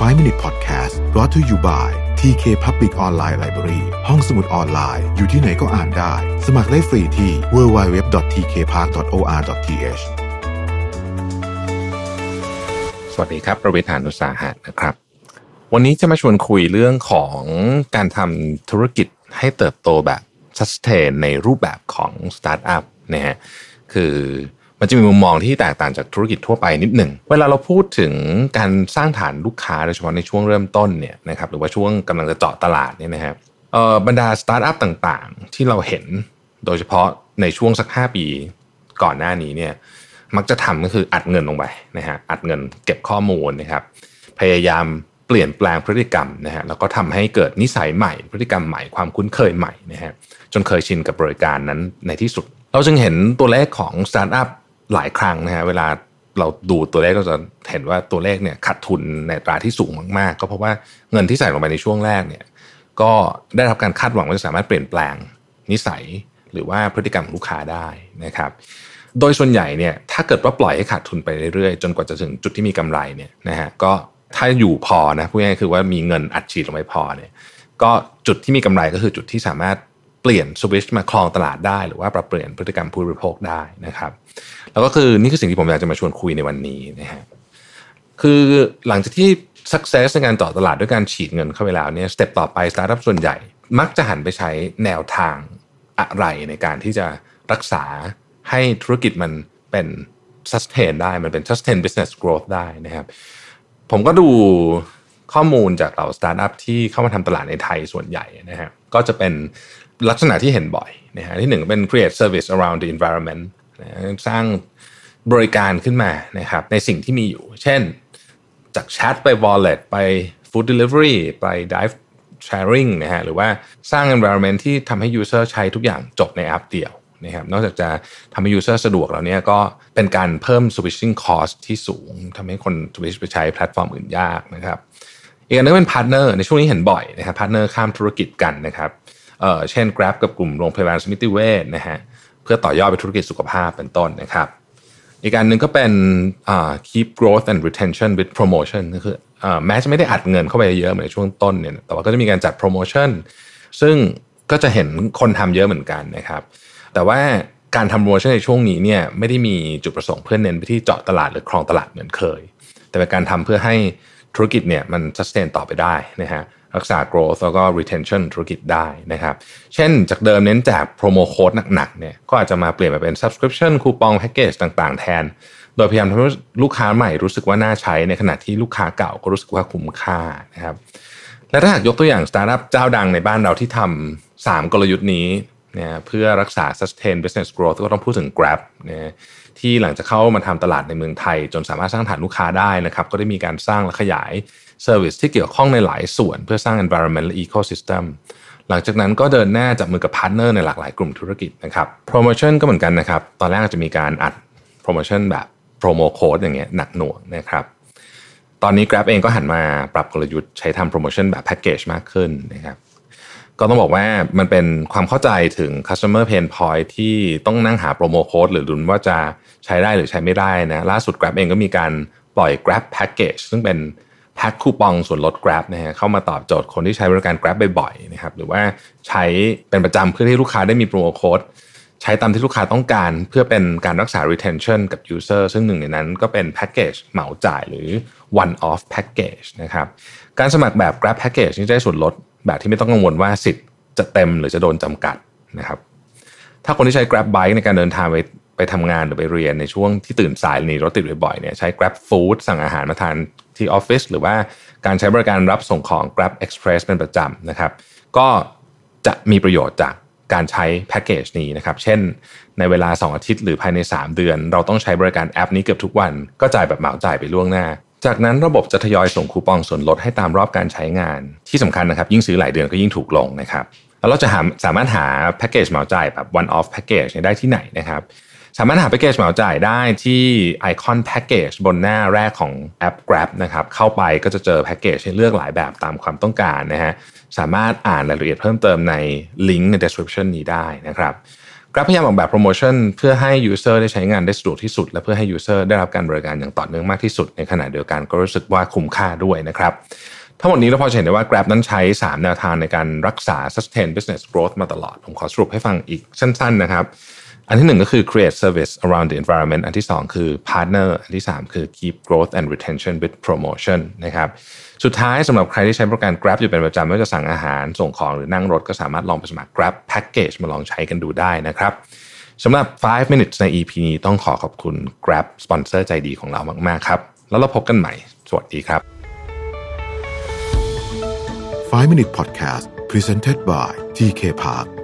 5 Minute Podcast brought to you by TK Public Online Library ห้องสมุดออนไลน์ อยู่ที่ไหนก็อ่านได้ สมัครได้ฟรีที่ www.tkpark.or.th สวัสดีครับ ประเวทานุสาหะนะครับ วันนี้จะมาชวนคุยเรื่องของการทำธุรกิจให้เติบโตแบบ sustain ในรูปแบบของสตาร์ทอัพนะฮะคือ มันจะมีมุมมองที่แตกต่างจากธุรกิจทั่วไปนิดหนึ่ง เวลาเราพูดถึงการสร้างฐานลูกค้าโดยเฉพาะในช่วงเริ่มต้นเนี่ยนะครับหรือว่าช่วงกำลังจะเจาะตลาดเนี่ยนะฮะเอ่อบรรดาสตาร์ทอัพต่างๆ ที่เราเห็นโดยเฉพาะในช่วงสัก 5 ปีก่อนหน้านี้เนี่ยมักจะทำก็คืออัดเงินลงไปนะฮะอัดเงินเก็บข้อมูลนะครับพยายามเปลี่ยนแปลงพฤติกรรมนะฮะแล้วก็ทำให้เกิดนิสัยใหม่ พฤติกรรมใหม่ความคุ้นเคยใหม่นะฮะจนเคยชินกับบริการนั้นในที่สุด เราจึงเห็นตัวเลขของสตาร์ทอัพ หลายครั้งนะฮะเวลาเราดูตัวเลขก็จะเห็นว่าตัวเลขเนี่ยขาดทุนในตราที่สูงมากๆ ก็เพราะว่าเงินที่ใส่ลงไปในช่วงแรกเนี่ยก็ได้รับการคาดหวังว่าจะสามารถเปลี่ยนแปลงนิสัยหรือว่าพฤติกรรมของลูกค้าได้นะครับ โดยส่วนใหญ่เนี่ยถ้าเกิดว่าปล่อยให้ขาดทุนไปเรื่อยๆ จนกว่าจะถึงจุดที่มีกำไรเนี่ยนะฮะก็ถ้าอยู่พอนะพูดง่ายๆคือว่ามีเงินอัดฉีดลงไปพอเนี่ยก็จุดที่มีกำไรก็คือจุดที่สามารถ เปลี่ยนสวิชมาครองตลาดได้ หรือว่าปรับเปลี่ยนพฤติกรรมผู้บริโภคได้นะครับ แล้วก็คือนี่คือสิ่งที่ผมอยากจะมาชวนคุยในวันนี้นะฮะคือหลังจากที่ success ในการเจาะตลาดด้วยการฉีดเงินเข้าไปแล้วเนี่ย step ต่อไปสตาร์ทอัพส่วนใหญ่ มักจะหันไปใช้แนวทางอะไรในการที่จะรักษาให้ธุรกิจมันเป็น sustain ได้มันเป็น sustain business growth ได้นะครับ ผมก็ดูข้อมูลจากเหล่าสตาร์ทอัพที่เข้ามาทำตลาดในไทยส่วนใหญ่นะฮะก็จะเป็น ลักษณะที่เห็นบ่อยนะฮะที่หนึ่งเป็น create service around the environment นะสร้างบริการขึ้นมานะครับในสิ่งที่มีอยู่ เช่น จากแชทไป wallet ไป food delivery ไป ride sharing นะฮะหรือว่าสร้าง environment ที่ทำให้ user ใช้ทุกอย่างจบในแอปเดียวนะครับนอกจากจะทำให้ user สะดวกแล้วเนี่ยก็เป็นการเพิ่ม switching cost ที่สูงทำให้คน switch ไปใช้แพลตฟอร์มอื่นยากนะครับอีกอันนึงเป็น partner ในช่วงนี้เห็นบ่อยนะครับ partner ข้ามธุรกิจกันนะครับ เช่น Grab กับกลุ่มโรงพยาบาลสมิติเวชนะฮะเพื่อต่อยอดไปธุรกิจสุขภาพเป็นต้นนะครับ อีกอันหนึ่งก็เป็น keep growth and retention with promotion ก็คือแม้จะไม่ได้อัดเงินเข้าไปเยอะเหมือนในช่วงต้นเนี่ยแต่ว่าก็จะมีการจัด promotion ซึ่งก็จะเห็นคนทำเยอะเหมือนกันนะครับ แต่ว่าการทำโปรโมชั่นในช่วงนี้เนี่ยไม่ได้มีจุดประสงค์เพื่อเน้นไปที่เจาะตลาดหรือครองตลาดเหมือนเคย แต่เป็นการทำเพื่อให้ธุรกิจเนี่ยมัน sustain ต่อไปได้นะฮะ รักษา growth แล้วก็ retention ธุรกิจได้นะครับ เช่นจากเดิมเน้นแจก promo code หนักๆเนี่ยก็อาจจะมาเปลี่ยนมาเป็น subscription คูปองแพ็กเกจต่างๆ แทน โดยพยายามทำให้ลูกค้าใหม่รู้สึกว่าน่าใช้ในขณะที่ลูกค้าเก่าก็รู้สึกว่าคุ้มค่านะครับและถ้าหากยกตัวอย่างสตาร์ทอัพเจ้าดังในบ้านเราที่ทำสามกลยุทธ์นี้เนี่ยเพื่อรักษา sustain business growth ก็ต้องพูดถึง Grab นะที่หลังจากเข้ามาทำตลาดในเมืองไทย จนสามารถสร้างฐานลูกค้าได้นะครับ ก็ได้มีการสร้างและขยาย service ที่เกี่ยวข้องในหลายส่วน เพื่อสร้าง environment และ ecosystem หลังจากนั้นก็เดินหน้าจับมือกับ partner ในหลากหลายกลุ่มธุรกิจนะครับโปรโมชั่นก็เหมือนกันนะครับ ตอนแรกจะมีการอัดโปรโมชั่นแบบ promo code อย่างเงี้ยหนักหน่วงนะครับตอนนี้ Grab เองก็หันมาปรับกลยุทธ์ใช้ทำโปรโมชั่นแบบแพ็กเกจมากขึ้นนะครับก็ต้องบอกว่ามันเป็นความเข้าใจถึง customer pain point ที่ต้องนั่งหาโปรโมโค้ดหรือดุนว่าจะใช้ได้หรือใช้ไม่ได้นะล่าสุด Grab เองก็มีการปล่อย Grab Package ซึ่งเป็น แพ็คคูปองส่วนลด Grab นะฮะเข้ามาตอบโจทย์คนที่ใช้บริการ Grab บ่อยๆนะครับหรือว่าใช้เป็นประจำเพื่อที่ลูกค้าได้มีโปรโมโค้ดใช้ตามที่ลูกค้าต้องการเพื่อเป็นการรักษา retention กับ user ซึ่งหนึ่งในนั้นก็เป็นแพ็กเกจเหมาจ่ายหรือ one off package นะครับการสมัครแบบ Grab Package นี่ได้ส่วนลดแบบที่ไม่ต้องกังวลว่าสิทธิ์จะเต็มหรือจะโดนจำกัดนะครับถ้าคนที่ใช้ Grab Bike ในการเดินทางไปไปทำงานหรือไปเรียนในช่วงที่ตื่นสายหนีรถติดบ่อยๆเนี่ยใช้ Grab Food สั่งอาหารมาทาน ที่ออฟฟิศหรือว่าการใช้บริการรับส่งของ Grab Express เป็นประจำนะครับ ก็จะมีประโยชน์จากการใช้แพ็กเกจนี้นะครับ เช่น ในเวลา 2 อาทิตย์หรือภายใน 3 เดือน เราต้องใช้บริการแอปนี้เกือบทุกวัน ก็จ่ายแบบเหมาจ่ายไปล่วงหน้า จากนั้นระบบจะทยอยส่งคูปองส่วนลดให้ตามรอบการใช้งาน ที่สำคัญนะครับ ยิ่งซื้อหลายเดือนก็ยิ่งถูกลงนะครับแล้วเราจะหาสามารถหาแพ็กเกจเหมาจ่ายแบบ one off package ได้ที่ไหนนะครับ สามารถหาแพ็กเกจเหมาจ่ายได้ที่ไอคอนแพ็กเกจบนหน้าแรกของแอป Grab นะครับเข้าไปก็จะเจอแพ็กเกจให้เลือกหลายแบบตามความต้องการนะฮะสามารถอ่านรายละเอียดเพิ่มเติมในลิงก์ใน description นี้ได้นะครับ Grab พยายามออกแบบโปรโมชั่นเพื่อให้ User ได้ใช้งานได้สะดวกที่สุด และเพื่อให้ User ได้รับการบริการอย่างต่อเนื่องมากที่สุด ในขณะเดียวกันก็รู้สึกว่าคุ้มค่าด้วยนะครับทั้งหมดนี้เราพอจะเห็นได้ว่า Grab นั้นใช้ 3 แนวทางในการรักษา sustain business growth มาตลอด ผมขอสรุปให้ฟังอีกสั้นๆนะครับ อันที่หนึ่งก็คือ create service around the environment อันที่สองคือ partner อันที่สามคือ keep growth and retention with promotion นะครับ สุดท้ายสำหรับใครที่ใช้บริการ Grab อยู่เป็นประจำไม่ว่าจะสั่งอาหารส่งของหรือนั่งรถก็สามารถลองไปสมัคร Grab Package มาลองใช้กันดูได้นะครับสำหรับ 5 minutes ใน EP นี้ต้องขอขอบคุณ Grab สปอนเซอร์ใจดีของเรามาก ๆ ครับ แล้วเราพบกันใหม่ สวัสดีครับ 5 Minute Podcast Presented by TK Park